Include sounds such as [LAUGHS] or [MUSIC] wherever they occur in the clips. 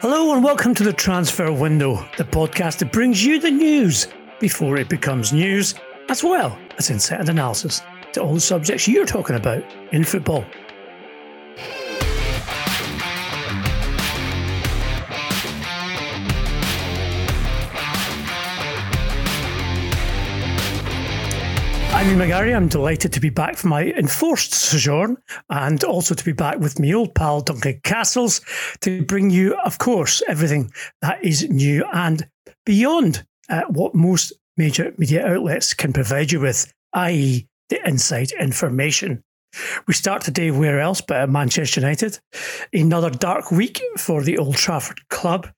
Hello and welcome to the Transfer Window, the podcast that brings you the news before it becomes news, as well as insight and analysis to all the subjects you're talking about in football. I'm Ian McGarry. I'm delighted to be back from my enforced sojourn and also to be back with my old pal Duncan Castles to bring you, of course, everything that is new and beyond uh, what most major media outlets can provide you with, i.e., the inside information. We start today where else but at Manchester United. Another dark week for the Old Trafford club,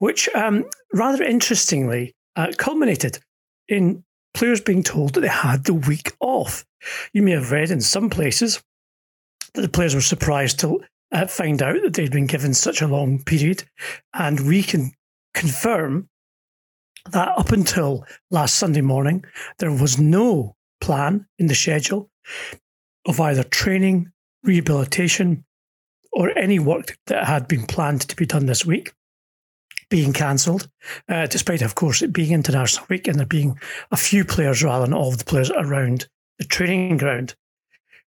which um, rather interestingly uh, culminated in players being told that they had the week off. You may have read in some places that the players were surprised to uh, find out that they'd been given such a long period. And we can confirm that up until last Sunday morning, there was no plan in the schedule of either training, rehabilitation, or any work that had been planned to be done this week being cancelled, uh, despite, of course, it being International Week and there being a few players rather than all of the players around the training ground.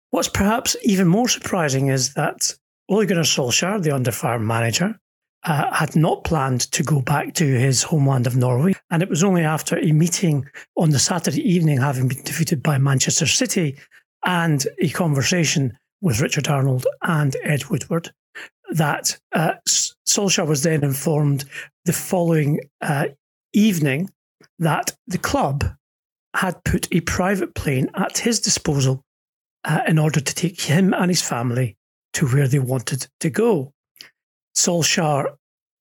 What's perhaps even more surprising is that Ole Gunnar Solskjaer, the under fire manager, uh, had not planned to go back to his homeland of Norway. And it was only after a meeting on the Saturday evening, having been defeated by Manchester City, and a conversation with Richard Arnold and Ed Woodward, that uh, Solskjaer was then informed the following uh, evening that the club had put a private plane at his disposal uh, in order to take him and his family to where they wanted to go. Solskjaer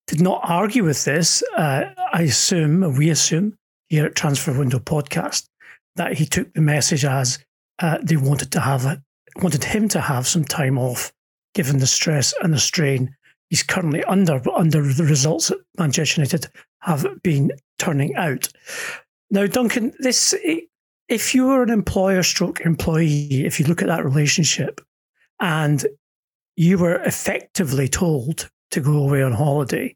did not argue with this. Uh, I assume, we assume here at Transfer Window Podcast, that he took the message as uh, they wanted to have a, wanted him to have some time off given the stress and the strain he's currently under, but under the results that Manchester United have been turning out. Now, Duncan, this if you were an employer stroke employee, if you look at that relationship and you were effectively told to go away on holiday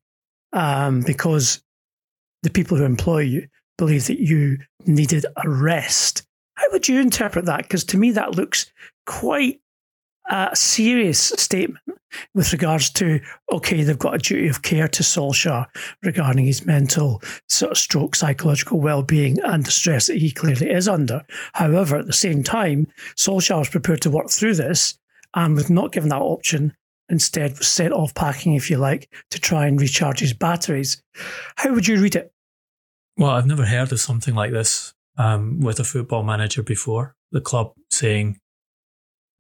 um, because the people who employ you believe that you needed a rest. How would you interpret that? Because to me, that looks quite a serious statement with regards to okay, they've got a duty of care to Solskjaer regarding his mental sort of stroke, psychological well-being, and the stress that he clearly is under. However, at the same time, Solskjaer is prepared to work through this, and with not given that option, instead was set off packing, if you like, to try and recharge his batteries. How would you read it? Well, I've never heard of something like this um, with a football manager before. The club saying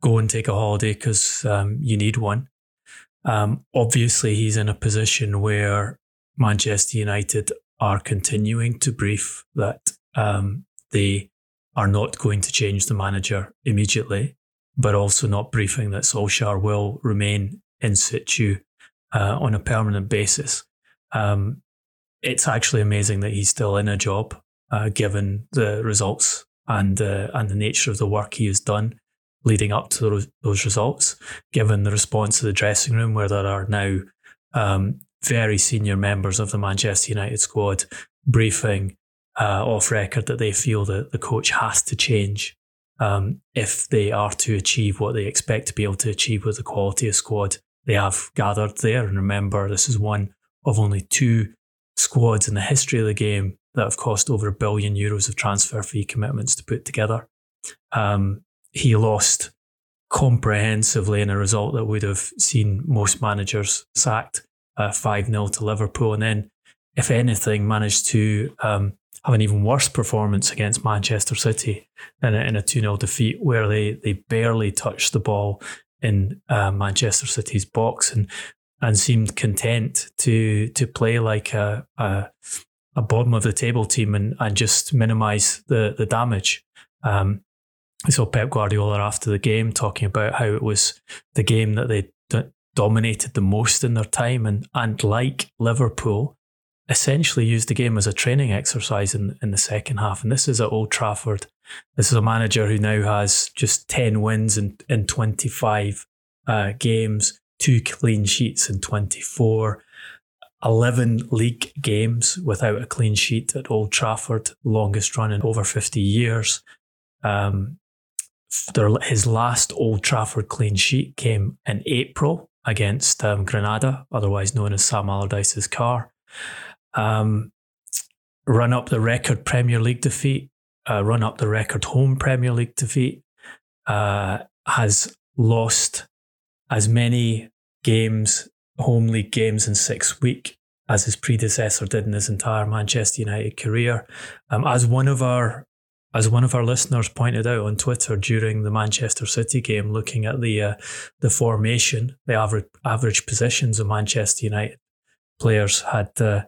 go and take a holiday because um, you need one. Um, obviously, he's in a position where Manchester United are continuing to brief that um, they are not going to change the manager immediately, but also not briefing that Solskjaer will remain in situ uh, on a permanent basis. Um, it's actually amazing that he's still in a job, uh, given the results and uh, and the nature of the work he has done leading up to those, results, given the response of the dressing room, where there are now um, very senior members of the Manchester United squad briefing uh, off record that they feel that the coach has to change um, if they are to achieve what they expect to be able to achieve with the quality of squad they have gathered there. And remember, this is one of only two squads in the history of the game that have cost over a billion euros of transfer fee commitments to put together. Um, he lost comprehensively in a result that would have seen most managers sacked uh, 5 0 to Liverpool. And then, if anything, managed to um, have an even worse performance against Manchester City in a, in a 2 0 defeat where they, they barely touched the ball in uh, Manchester City's box. And and seemed content to to play like a, a, a bottom of the table team and, and just minimise the the damage. Um, I saw Pep Guardiola after the game talking about how it was the game that they d- dominated the most in their time, and and like Liverpool, essentially used the game as a training exercise in in the second half. And this is at Old Trafford. This is a manager who now has just ten wins in in twenty five uh, games, two clean sheets in twenty four. 11 league games without a clean sheet at Old Trafford, longest run in over 50 years. Um, their, his last Old Trafford clean sheet came in April against um, Granada, otherwise known as Sam Allardyce's car. Um, run up the record Premier League defeat, uh, run up the record home Premier League defeat, uh, has lost as many games, home league games in six weeks as his predecessor did in his entire Manchester United career. Um, as one of our as one of our listeners pointed out on Twitter during the Manchester City game, looking at the uh, the formation, the average average positions of Manchester United players had uh,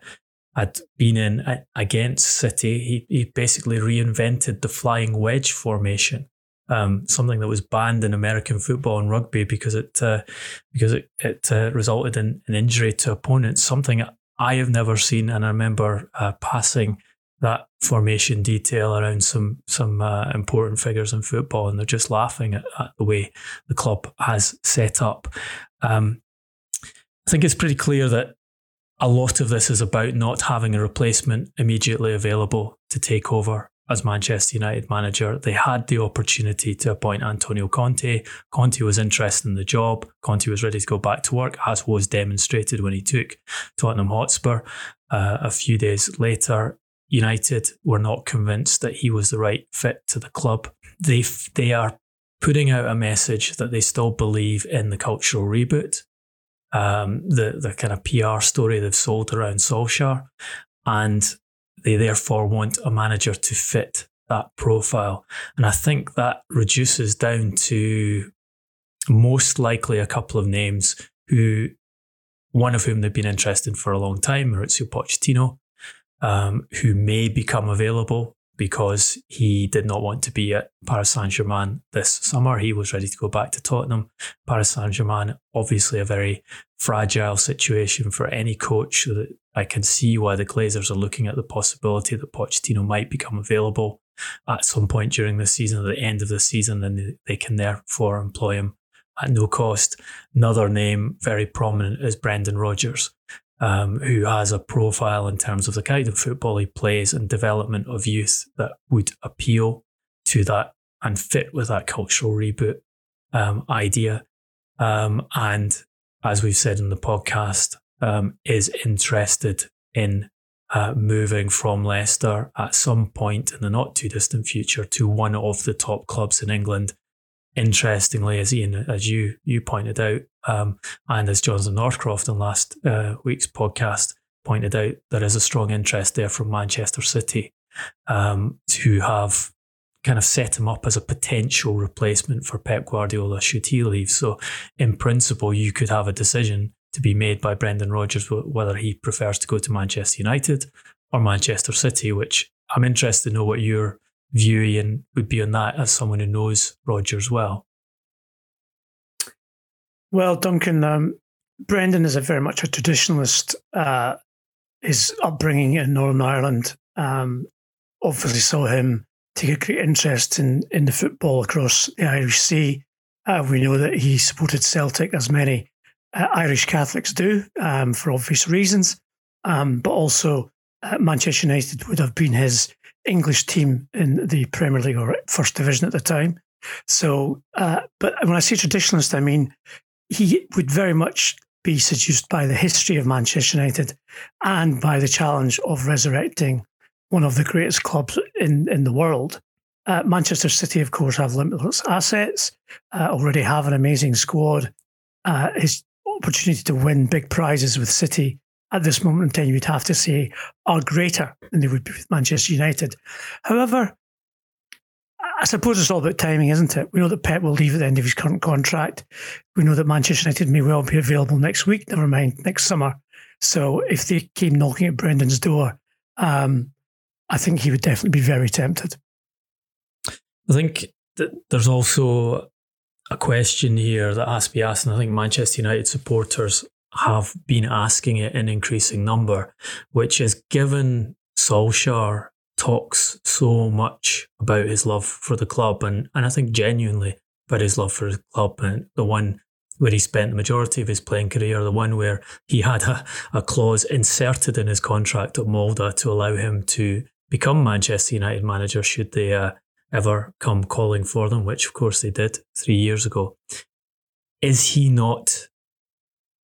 had been in against City. He he basically reinvented the flying wedge formation, um, something that was banned in American football and rugby because it uh, because it it uh, resulted in an injury to opponents. Something I have never seen, and I remember uh, passing that formation detail around some some uh, important figures in football, and they're just laughing at, at the way the club has set up. Um, I think it's pretty clear that a lot of this is about not having a replacement immediately available to take over as Manchester United manager. They had the opportunity to appoint Antonio Conte. Conte was interested in the job. Conte was ready to go back to work, as was demonstrated when he took Tottenham Hotspur. Uh, a few days later, United were not convinced that he was the right fit to the club. They they are putting out a message that they still believe in the cultural reboot, um, the the kind of PR story they've sold around Solskjaer, and they therefore want a manager to fit that profile. And I think that reduces down to most likely a couple of names who, one of whom they've been interested in for a long time, Mauricio Pochettino, um, who may become available because he did not want to be at Paris Saint Germain this summer. He was ready to go back to Tottenham. Paris Saint Germain, obviously, a very fragile situation for any coach. That I can see why the Glazers are looking at the possibility that Pochettino might become available at some point during the season, at the end of the season, and they can therefore employ him at no cost. Another name very prominent is Brendan Rodgers um, who has a profile in terms of the kind of football he plays and development of youth that would appeal to that and fit with that cultural reboot um, idea. Um, and as we've said in the podcast, um, is interested in uh, moving from Leicester at some point in the not too distant future to one of the top clubs in England interestingly, as Ian, as you you pointed out, um, and as Jonathan Northcroft in last uh, week's podcast pointed out, there is a strong interest there from Manchester City um, to have kind of set him up as a potential replacement for Pep Guardiola should he leave. So, in principle, you could have a decision to be made by Brendan Rodgers whether he prefers to go to Manchester United or Manchester City, which I'm interested to know what your view, Ian, would be on that as someone who knows Rodgers well? Well, Duncan, um, Brendan is a very much a traditionalist. Uh, his upbringing in Northern Ireland um, obviously saw him take a great interest in, in the football across the Irish Sea. Uh, we know that he supported Celtic, as many uh, Irish Catholics do, um, for obvious reasons. Um, but also, uh, Manchester United would have been his English team in the Premier League or First Division at the time. So, uh, but when I say traditionalist, I mean he would very much be seduced by the history of Manchester United and by the challenge of resurrecting one of the greatest clubs in, in the world. Uh, Manchester City, of course, have limitless assets, uh, already have an amazing squad. Uh, his opportunity to win big prizes with City at this moment in time, you would have to say, are greater than they would be with Manchester United. However, I suppose it's all about timing, isn't it? We know that Pep will leave at the end of his current contract. We know that Manchester United may well be available next week, never mind next summer. So if they came knocking at Brendan's door, um, I think he would definitely be very tempted. I think that there's also a question here that has to be asked, and I think Manchester United supporters have been asking it in increasing number, which is given Solskjaer talks so much about his love for the club and, and I think genuinely about his love for the club and the one where he spent the majority of his playing career, the one where he had a, a clause inserted in his contract at Molde to allow him to become Manchester United manager should they uh, ever come calling for them, which of course they did three years ago. Is he not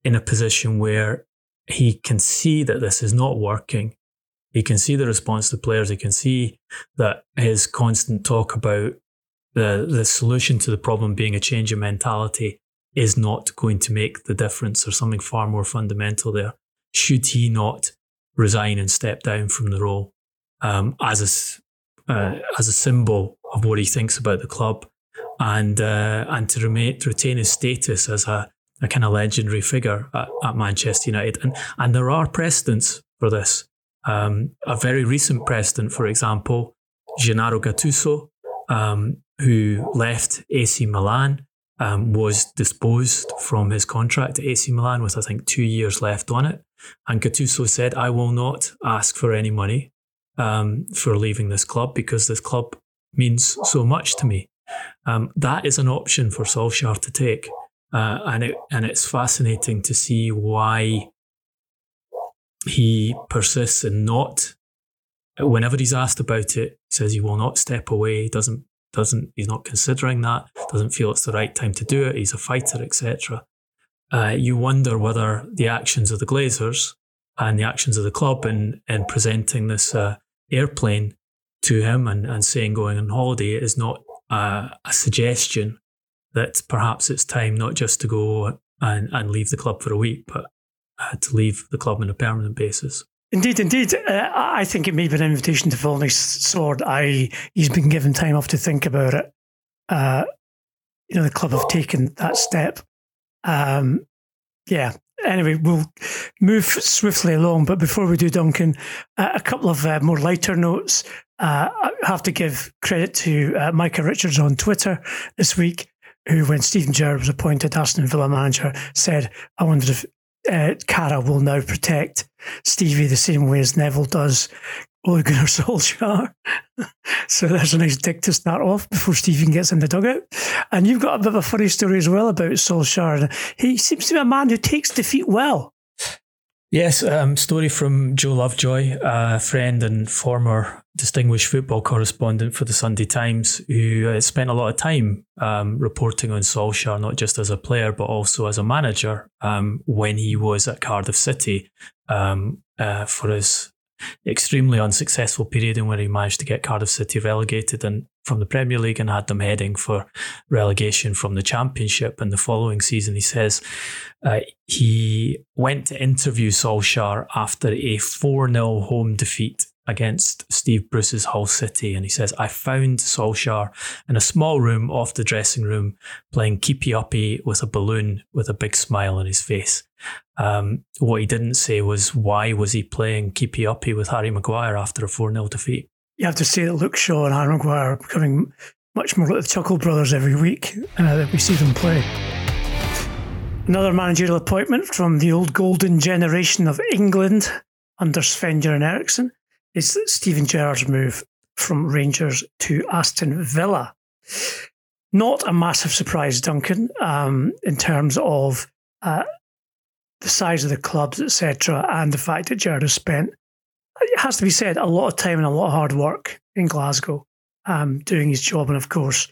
in a position where he can see that this is not working? He can see the response to players. He can see that his constant talk about the, the solution to the problem being a change in mentality is not going to make the difference. There's something far more fundamental there. Should he not resign and step down from the role um, as a uh, as a symbol of what he thinks about the club, and uh, and to remain to retain his status as a, a kind of legendary figure at, at Manchester United, and and there are precedents for this. Um, a very recent precedent, for example, Gennaro Gattuso, um, who left AC Milan, um, was disposed from his contract at AC Milan with, I think, two years left on it. And Gattuso said, I will not ask for any money um, for leaving this club because this club means so much to me. Um, that is an option for Solskjaer to take. Uh, and, it, and it's fascinating to see why he persists in not. Whenever he's asked about it, he says he will not step away. Doesn't doesn't he's not considering that. Doesn't feel it's the right time to do it. He's a fighter, etc. Uh, you wonder whether the actions of the Glazers and the actions of the club in in presenting this uh, airplane to him and, and saying going on holiday is not uh, a suggestion that perhaps it's time not just to go and, and leave the club for a week, but uh, to leave the club on a permanent basis. Indeed, indeed. Uh, I think it may be an invitation to fall sword. I he's been given time off to think about it. Uh, you know, the club have taken that step. Um, yeah. Anyway, we'll move swiftly along. But before we do, Duncan, uh, a couple of uh, more lighter notes. Uh, I have to give credit to uh, Micah Richards on Twitter this week, who, when Steven Gerrard was appointed Aston Villa manager, said, "I wonder if uh, Carra will now protect Stevie the same way as Neville does Ole Gunnar [LAUGHS] Solskjaer. [LAUGHS] so there's a nice dick to start off before Steven gets in the dugout. And you've got a bit of a funny story as well about Solskjaer. He seems to be a man who takes defeat well. Yes, um, story from Joe Lovejoy, a friend and former distinguished football correspondent for the Sunday Times, who uh, spent a lot of time um, reporting on Solskjaer, not just as a player, but also as a manager um, when he was at Cardiff City um, uh, for his extremely unsuccessful period in where he managed to get Cardiff City relegated and from the Premier League and had them heading for relegation from the Championship. And the following season, he says uh, he went to interview Solskjaer after a 4 0 home defeat against Steve Bruce's Hull City. And he says, I found Solskjaer in a small room off the dressing room playing keepy uppy with a balloon with a big smile on his face. Um, what he didn't say was why was he playing keepy uppy with Harry Maguire after a 4 0 defeat? You have to say that Luke Shaw and Harry Maguire are becoming much more like the Chuckle Brothers every week uh, that we see them play. Another managerial appointment from the old golden generation of England under Sven Göran Eriksson is Steven Gerrard's move from Rangers to Aston Villa. Not a massive surprise, Duncan, um, in terms of uh, the size of the clubs, etc., and the fact that Gerrard has spent, it has to be said, a lot of time and a lot of hard work in Glasgow um, doing his job, and of course,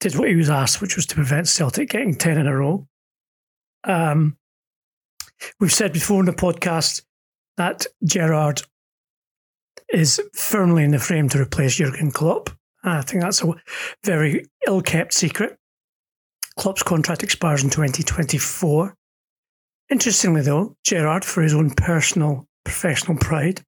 did what he was asked, which was to prevent Celtic getting 10 in a row. Um, we've said before in the podcast that Gerrard is firmly in the frame to replace Jurgen Klopp. I think that's a very ill kept secret. Klopp's contract expires in 2024. Interestingly, though, Gerrard, for his own personal professional pride,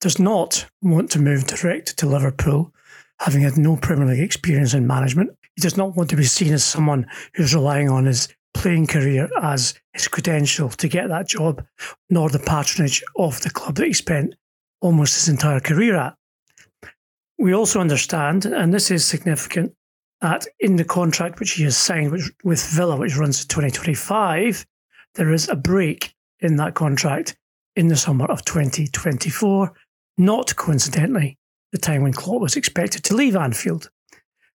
does not want to move direct to Liverpool, having had no Premier League experience in management. He does not want to be seen as someone who's relying on his playing career as his credential to get that job, nor the patronage of the club that he spent almost his entire career at. We also understand, and this is significant, that in the contract which he has signed with Villa, which runs to 2025, there is a break in that contract in the summer of 2024, not coincidentally the time when Klopp was expected to leave Anfield.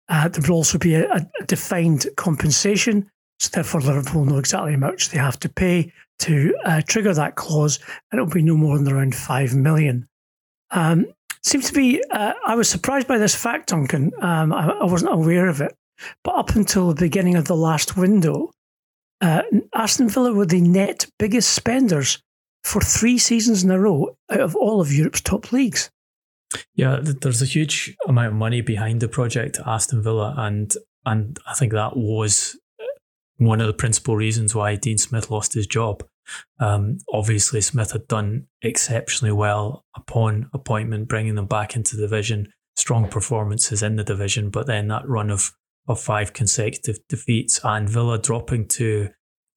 Uh, there will also be a, a, defined compensation, so therefore Liverpool know exactly how much they have to pay to uh, trigger that clause, and it will be no more than around five million. Um, seems to be. Uh, I was surprised by this fact, Duncan. Um, I, I, wasn't aware of it, but up until the beginning of the last window, uh, Aston Villa were the net biggest spenders for three seasons in a row out of all of Europe's top leagues. Yeah, there's a huge amount of money behind the project Aston Villa, and and I think that was one of the principal reasons why Dean Smith lost his job. Um, obviously, Smith had done exceptionally well upon appointment, bringing them back into the division, strong performances in the division, but then that run of of five consecutive defeats and Villa dropping to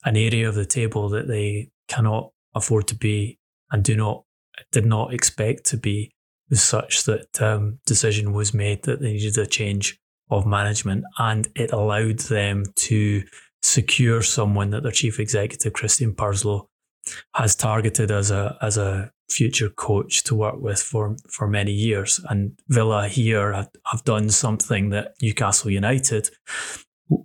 an area of the table that they cannot afford to be and do not did not expect to be was such that um, decision was made that they needed a change of management and it allowed them to secure someone that their chief executive Christian Purslow has targeted as a as a future coach to work with for for many years and Villa here have, have done something that Newcastle United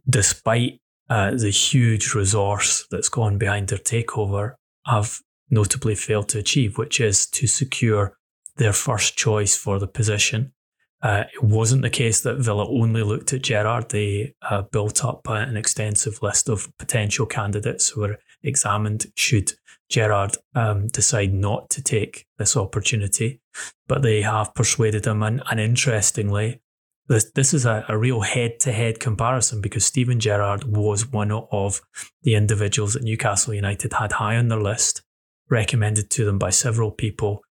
despite uh, the huge resource that's gone behind their takeover have notably failed to achieve, which is to secure their first choice for the position. Uh, it wasn't the case that Villa only looked at Gerrard. They uh, built up an extensive list of potential candidates who were examined should Gerrard um, decide not to take this opportunity. But they have persuaded him. And, and interestingly, this, this is a, a real head to head comparison because Steven Gerrard was one of the individuals that Newcastle United had high on their list, recommended to them by several people,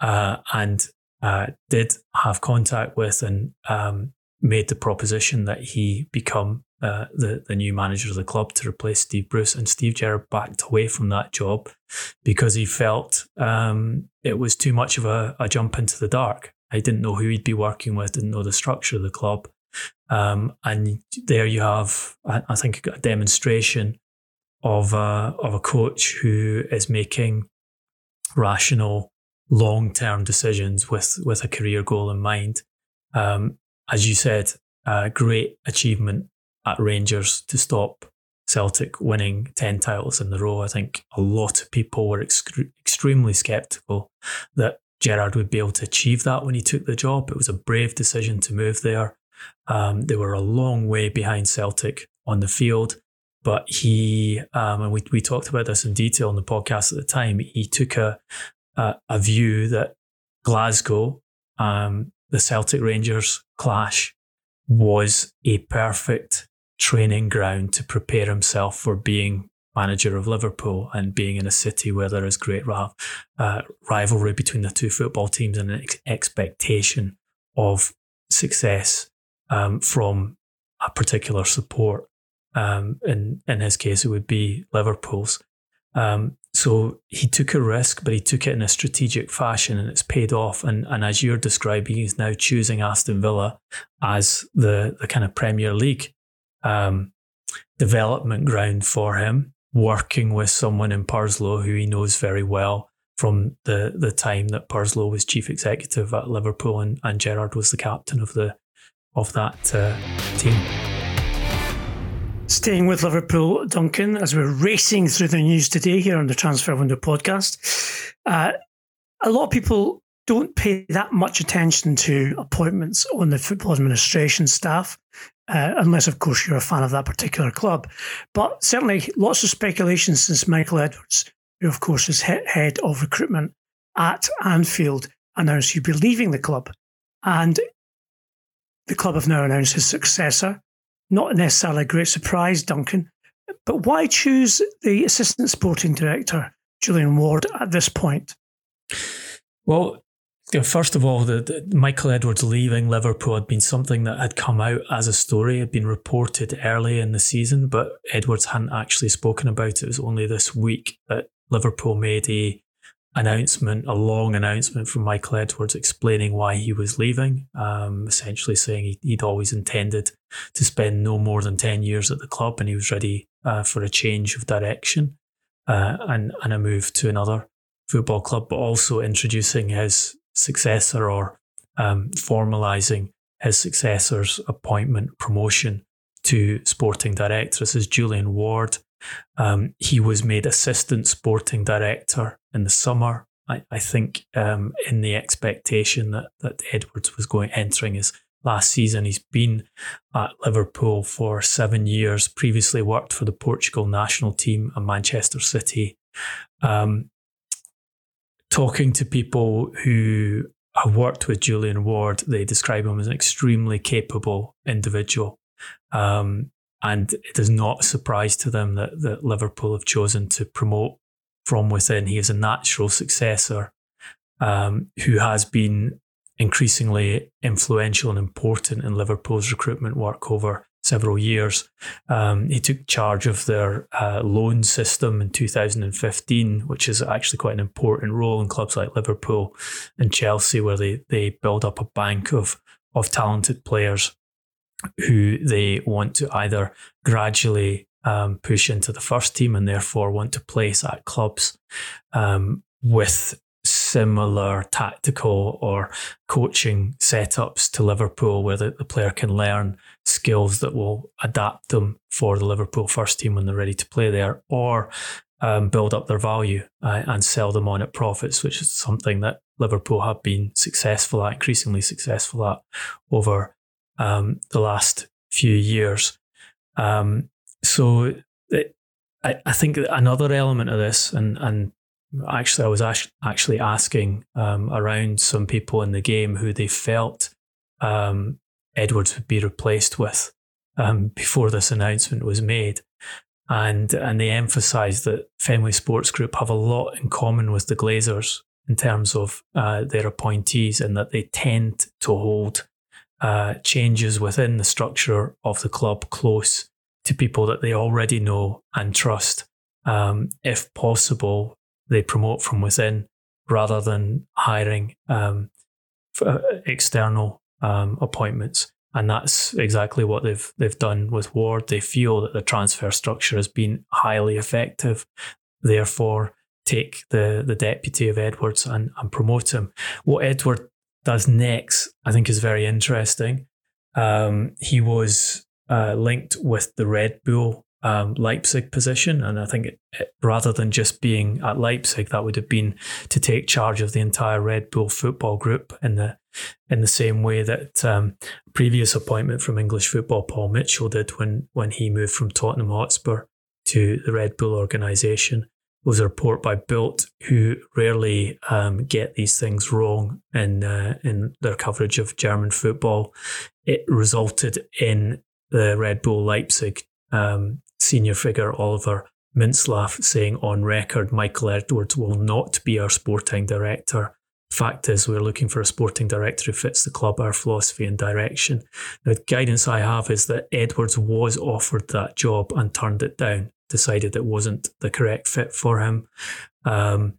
uh, and uh, did have contact with and um, made the proposition that he become uh, the, the new manager of the club to replace Steve Bruce. And Steve Gerrard backed away from that job because he felt um, it was too much of a, a jump into the dark. I didn't know who he'd be working with, didn't know the structure of the club. Um, and there you have, I, think, a demonstration of a, of a coach who is making rational, long term decisions with, with a career goal in mind. Um, as you said, a great achievement at Rangers to stop Celtic winning 10 titles in a row. I think a lot of people were ex- extremely sceptical that Gerrard would be able to achieve that when he took the job. It was a brave decision to move there. Um, they were a long way behind Celtic on the field, but he, um, and we, we talked about this in detail on the podcast at the time, he took a, a, a view that Glasgow, um, the Celtic Rangers clash, was a perfect training ground to prepare himself for being manager of Liverpool and being in a city where there is great uh, rivalry between the two football teams and an ex- expectation of success um, from a particular support. Um, in in his case, it would be Liverpool's. Um, so he took a risk, but he took it in a strategic fashion, and it's paid off. And and as you're describing, he's now choosing Aston Villa as the the kind of Premier League um, development ground for him working with someone in Purslow who he knows very well from the, the time that Purslow was chief executive at Liverpool and, and Gerrard was the captain of the of that uh, team. Staying with Liverpool, Duncan, as we're racing through the news today here on the Transfer Window podcast, uh, a lot of people don't pay that much attention to appointments on the football administration staff uh, unless, of course, you're a fan of that particular club. But certainly, lots of speculation since Michael Edwards, who, of course, is head of recruitment at Anfield, announced he'd be leaving the club. And the club have now announced his successor. Not necessarily a great surprise, Duncan. But why choose the assistant sporting director, Julian Ward, at this point? Well, Yeah, first of all, the, the, Michael Edwards leaving Liverpool had been something that had come out as a story, had been reported early in the season, but Edwards hadn't actually spoken about it. It was only this week that Liverpool made a announcement, a long announcement from Michael Edwards explaining why he was leaving, um, essentially saying he, would always intended to spend no more than 10 years at the club and he was ready uh, for a change of direction uh, and, and a move to another football club, but also introducing his successor or um, formalising his successor's appointment, promotion to sporting director. This is Julian Ward. Um, he was made assistant sporting director in the summer. I, I think um, in the expectation that, that Edwards was going entering his last season. He's been at Liverpool for seven years. Previously worked for the Portugal national team and Manchester City. Um, talking to people who have worked with Julian Ward, they describe him as an extremely capable individual. Um, and it is not a surprise to them that, that Liverpool have chosen to promote from within. He is a natural successor um, who has been increasingly influential and important in Liverpool's recruitment work over several years. Um, he took charge of their uh, loan system in 2015, which is actually quite an important role in clubs like Liverpool and Chelsea, where they, they build up a bank of, of talented players who they want to either gradually um, push into the first team and therefore want to place at clubs um, with similar tactical or coaching setups to Liverpool where the, the player can learn skills that will adapt them for the Liverpool first team when they're ready to play there or um, build up their value uh, and sell them on at profits, which is something that Liverpool have been successful at, increasingly successful at over um, the last few years. Um, so it, I, I think another element of this, and, and actually, I was actually asking um, around some people in the game who they felt um, Edwards would be replaced with um, [LAUGHS] before this announcement was made. And, and they emphasised that Fenway Sports Group have a lot in common with the Glazers in terms of uh, their appointees and that they tend to hold uh, changes within the structure of the club close to people that they already know and trust. Um, if possible, they promote from within rather than hiring um, uh, external um, appointments. And that's exactly what they've they've done with Ward. They feel that the transfer structure has been highly effective. Therefore, take the the deputy of Edwards and, and promote him. What Edward does next, I think, is very interesting. Um, he was uh, linked with the Red Bull um, Leipzig position. And I think it, it, rather than just being at Leipzig, that would have been to take charge of the entire Red Bull football group in the in the same way that um, previous appointment from English football Paul Mitchell did when when he moved from Tottenham Hotspur to the Red Bull organisation. Was a report by Bild, who rarely um, get these things wrong in uh, in their coverage of German football. It resulted in the Red Bull Leipzig um, senior figure Oliver Mintzlaff saying on record, Michael Edwards will not be our sporting director. Fact is, we're looking for a sporting director who fits the club, our philosophy and direction. The guidance I have is that Edwards was offered that job and turned it down, decided it wasn't the correct fit for him. Um,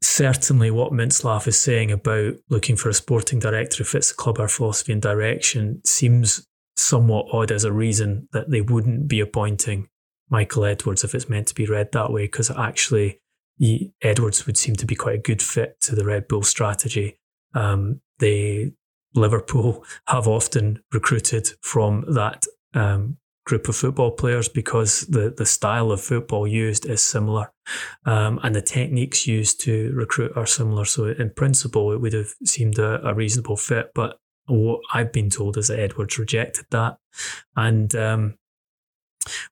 certainly, what Mintzlaff is saying about looking for a sporting director who fits the club, our philosophy and direction seems somewhat odd as a reason that they wouldn't be appointing Michael Edwards if it's meant to be read that way, because actually he, Edwards would seem to be quite a good fit to the Red Bull strategy. Um, they Liverpool [LAUGHS] have often recruited from that um, group of football players because the, the style of football used is similar um, and the techniques used to recruit are similar. So, in principle, it would have seemed a, a reasonable fit. But what I've been told is that Edwards rejected that, and um,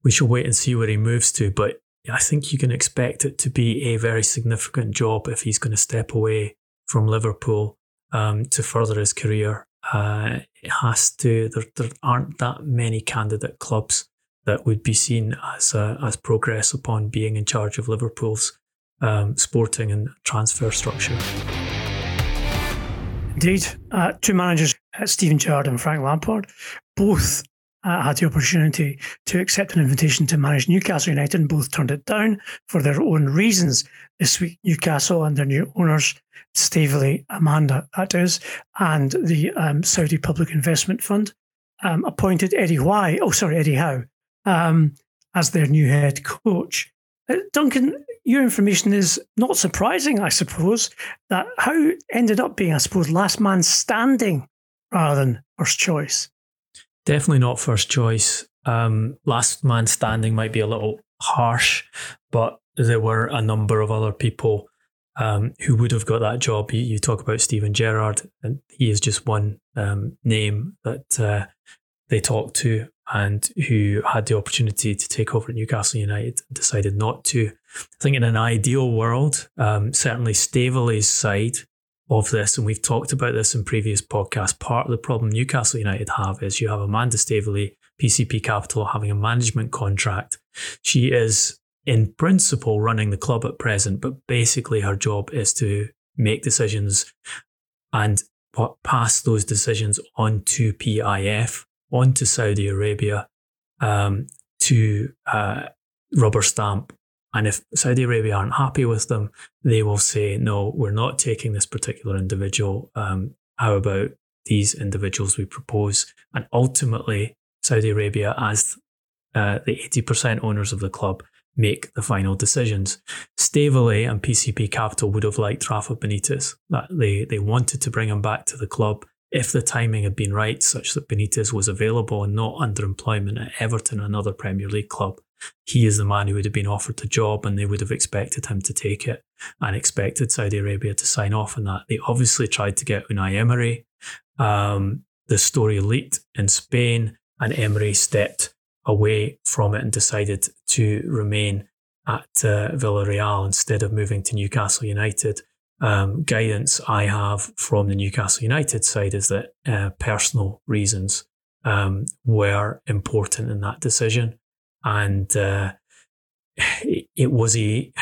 we shall wait and see where he moves to. But I think you can expect it to be a very significant job if he's going to step away from Liverpool um, to further his career. Uh, it has to. There, there aren't that many candidate clubs that would be seen as uh, as progress upon being in charge of Liverpool's um, sporting and transfer structure. Indeed. Uh, two managers, uh, Steven Gerrard and Frank Lampard, both uh, had the opportunity to accept an invitation to manage Newcastle United and both turned it down for their own reasons. This week, Newcastle and their new owners, Staveley Amanda, that is, and the um, Saudi Public Investment Fund um, appointed Eddie Howe, oh, sorry, Eddie Howe, um, as their new head coach. Uh, Duncan, your information is not surprising, I suppose, that Howe ended up being, I suppose, last man standing rather than first choice. Definitely not first choice. Um, last man standing might be a little harsh, but there were a number of other people um, who would have got that job. You, you, talk about Steven Gerrard, and he is just one um, name that uh, they talked to and who had the opportunity to take over at Newcastle United and decided not to. I think in an ideal world, um, certainly Staveley's side of this, and we've talked about this in previous podcasts, part of the problem Newcastle United have is you have Amanda Staveley, PCP Capital, having a management contract. She is in principle running the club at present, but basically her job is to make decisions and pass those decisions on to PIF, on to Saudi Arabia, um, to uh, rubber stamp and if Saudi Arabia aren't happy with them, they will say, no, we're not taking this particular individual. Um, how about these individuals we propose? And ultimately, Saudi Arabia, as uh, the 80% owners of the club, make the final decisions. Staveley and PCP Capital would have liked Rafa Benitez. That they, they wanted to bring him back to the club if the timing had been right, such that Benitez was available and not under employment at Everton, another Premier League club he is the man who would have been offered the job and they would have expected him to take it and expected Saudi Arabia to sign off on that. They obviously tried to get Unai Emery. Um, the story leaked in Spain and Emery stepped away from it and decided to remain at uh, Villarreal instead of moving to Newcastle United. Um, guidance I have from the Newcastle United side is that uh, personal reasons um, were important in that decision and uh, it, it, was a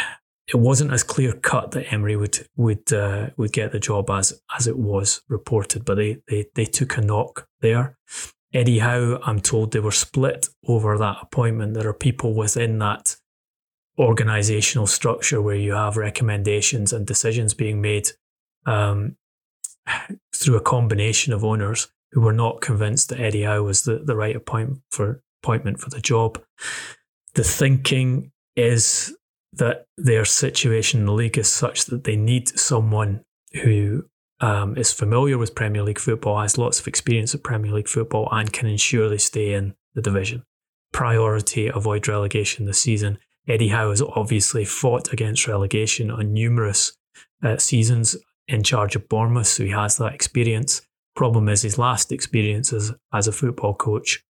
it wasn't as clear cut that Emery would would uh, would get the job as as it was reported, but they they they took a knock there. Eddie Howe, I'm told they were split over that appointment. There are people within that organizational structure where you have recommendations and decisions being made um, through a combination of owners who were not convinced that Eddie Howe was the, the right appointment for appointment for the job. The thinking is that their situation in the league is such that they need someone who um, is familiar with Premier League football, has lots of experience of Premier League football, and can ensure they stay in the division. Priority avoid relegation this season. Eddie Howe has obviously fought against relegation on numerous uh, seasons in charge of Bournemouth, so he has that experience. Problem is, his last experience as, as a football coach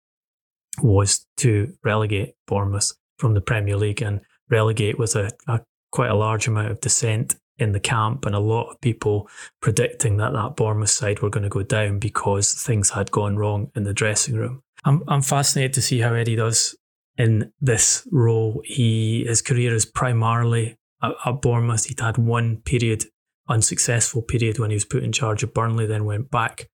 was to relegate Bournemouth from the Premier League and relegate with a, a quite a large amount of dissent in the camp and a lot of people predicting that that Bournemouth side were going to go down because things had gone wrong in the dressing room. I'm I'm fascinated to see how Eddie does in this role. He his career is primarily at, at Bournemouth. He'd had one period unsuccessful period when he was put in charge of Burnley, then went back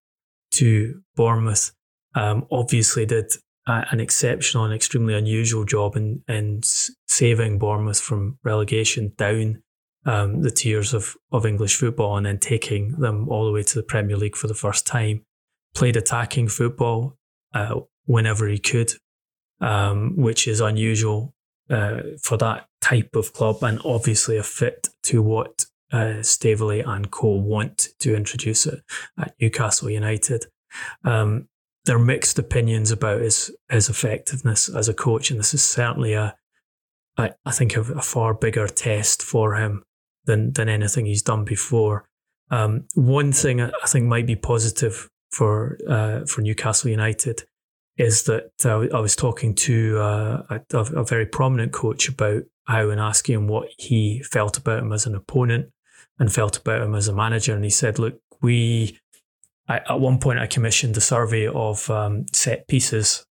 to Bournemouth. Um, obviously, did an exceptional and extremely unusual job in, in saving Bournemouth from relegation down um, the tiers of, of English football and then taking them all the way to the Premier League for the first time. Played attacking football uh, whenever he could, um, which is unusual uh, for that type of club and obviously a fit to what uh, Staveley and Co want to introduce it at Newcastle United. Um, there are mixed opinions about his his effectiveness as a coach, and this is certainly a, I, I think a, a far bigger test for him than than anything he's done before. Um, one thing I think might be positive for uh, for Newcastle United is that uh, I was talking to uh, a, a, very prominent coach about how and asking him what he felt about him as an opponent and felt about him as a manager, and he said, "Look, we I, at one point, I commissioned a survey of um, set pieces,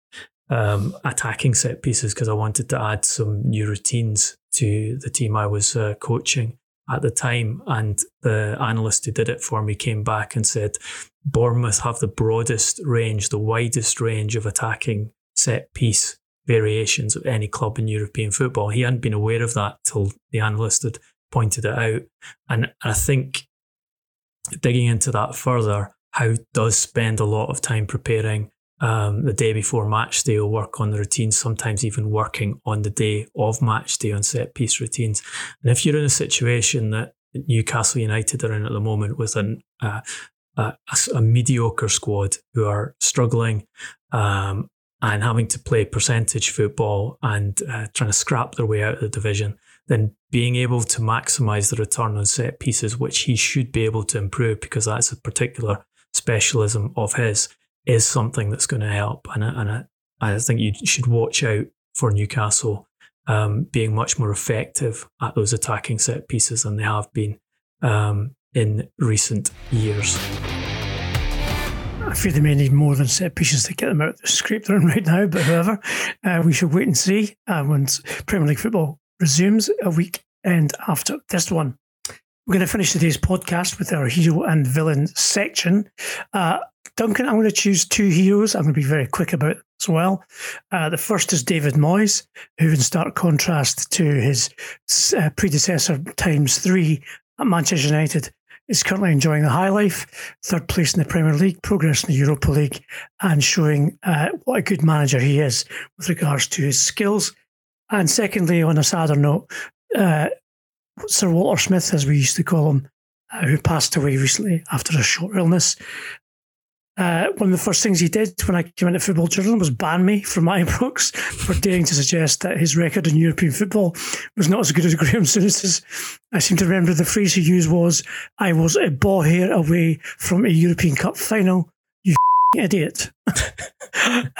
um, attacking set pieces, because I wanted to add some new routines to the team I was uh, coaching. at the time. And the analyst who did it for me came back and said, Bournemouth have the broadest range, the widest range of attacking set piece variations of any club in European football. He hadn't been aware of that till the analyst had pointed it out. And I think digging into that further, Howe does spend a lot of time preparing um, the day before match day will work on the routines, sometimes even working on the day of match day on set piece routines. And if you're in a situation that Newcastle United are in at the moment with an, uh, a, a, mediocre squad who are struggling um, and having to play percentage football and uh, trying to scrap their way out of the division, then being able to maximise the return on set pieces, which he should be able to improve because that's a particular specialism of his, is something that's going to help. And, and I, I think you should watch out for Newcastle um, being much more effective at those attacking set pieces than they have been um, in recent years. I fear they may need more than set pieces to get them out of the scrape they're in right now, but however, uh, we should wait and see uh, once Premier League football resumes a week and after this one. We're going to finish today's podcast with our hero and villain section. Uh, Duncan, I'm going to choose two heroes. I'm going to be very quick about as well. Uh, the first is David Moyes, who, in stark contrast to his uh, predecessor times three at Manchester United, is currently enjoying the high life, third place in the Premier League, progress in the Europa League, and showing uh, what a good manager he is with regards to his skills. And secondly, on a sadder note, uh, Sir Walter Smith, as we used to call him, uh, who passed away recently after a short illness. Uh, one of the first things he did when I came into football journalism was ban me from Ibrox [LAUGHS] for daring to suggest that his record in European football was not as good as [LAUGHS] Graham Souness's. I seem to remember the phrase he used was, I was a ball hair away from a European Cup final. You [LAUGHS] idiot.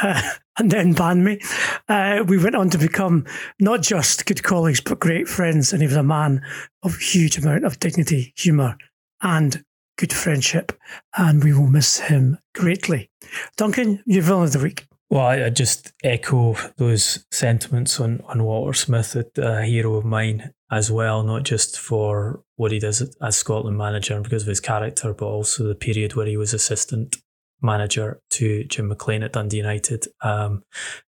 uh, [LAUGHS] and then ban me. Uh, we went on to become not just good colleagues, but great friends. And he was a man of huge amount of dignity, humour, and good friendship, and we will miss him greatly. Duncan, your villain of the week. Well, I, just echo those sentiments on, on Walter Smith, a hero of mine as well, not just for what he does as Scotland manager and because of his character, but also the period where he was assistant manager to Jim McLean at Dundee United, um,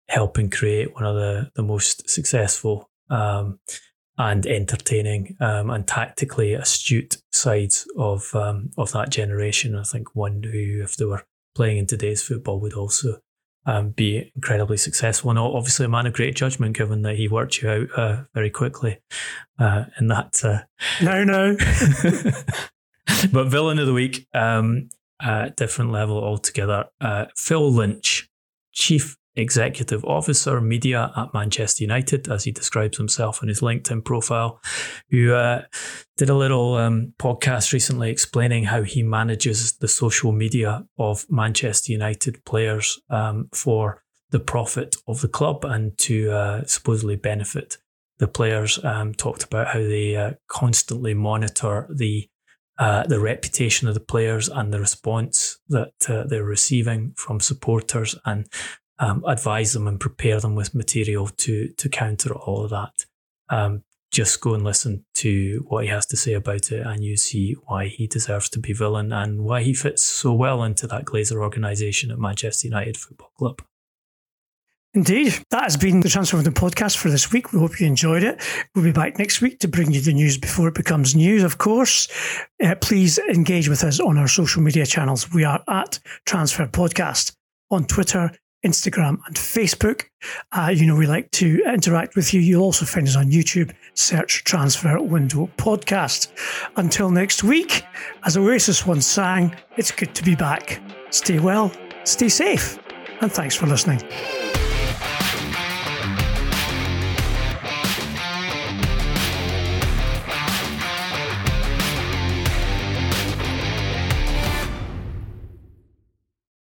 helping create one of the, the most successful um, and entertaining um, and tactically astute sides of um, of that generation. I think one who, if they were playing in today's football, would also um, be incredibly successful. And obviously, a man of great judgment, given that he worked you out uh, very quickly uh, in that. Uh, no, no. [LAUGHS] but villain of the week, um, different level altogether. Uh, Phil Lynch, chief executive officer media at Manchester United, as he describes himself in his LinkedIn profile, who uh, did a little um, podcast recently explaining how he manages the social media of Manchester United players um, for the profit of the club and to uh, supposedly benefit the players. Um, talked about how they uh, constantly monitor the uh, the reputation of the players and the response that uh, they're receiving from supporters and um, advise them and prepare them with material to to counter all of that. Um, just go and listen to what he has to say about it, and you see why he deserves to be villain and why he fits so well into that Glazer organisation at Manchester United Football Club. Indeed. That has been the Transfer Window podcast for this week. We hope you enjoyed it. We'll be back next week to bring you the news before it becomes news, of course. Uh, please engage with us on our social media channels. We are at Transfer Podcast on Twitter, Instagram, and Facebook. Uh, you know, we like to interact with you. You'll also find us on YouTube. Search Transfer Window Podcast. Until next week, as Oasis once sang, it's good to be back. Stay well, stay safe, and thanks for listening.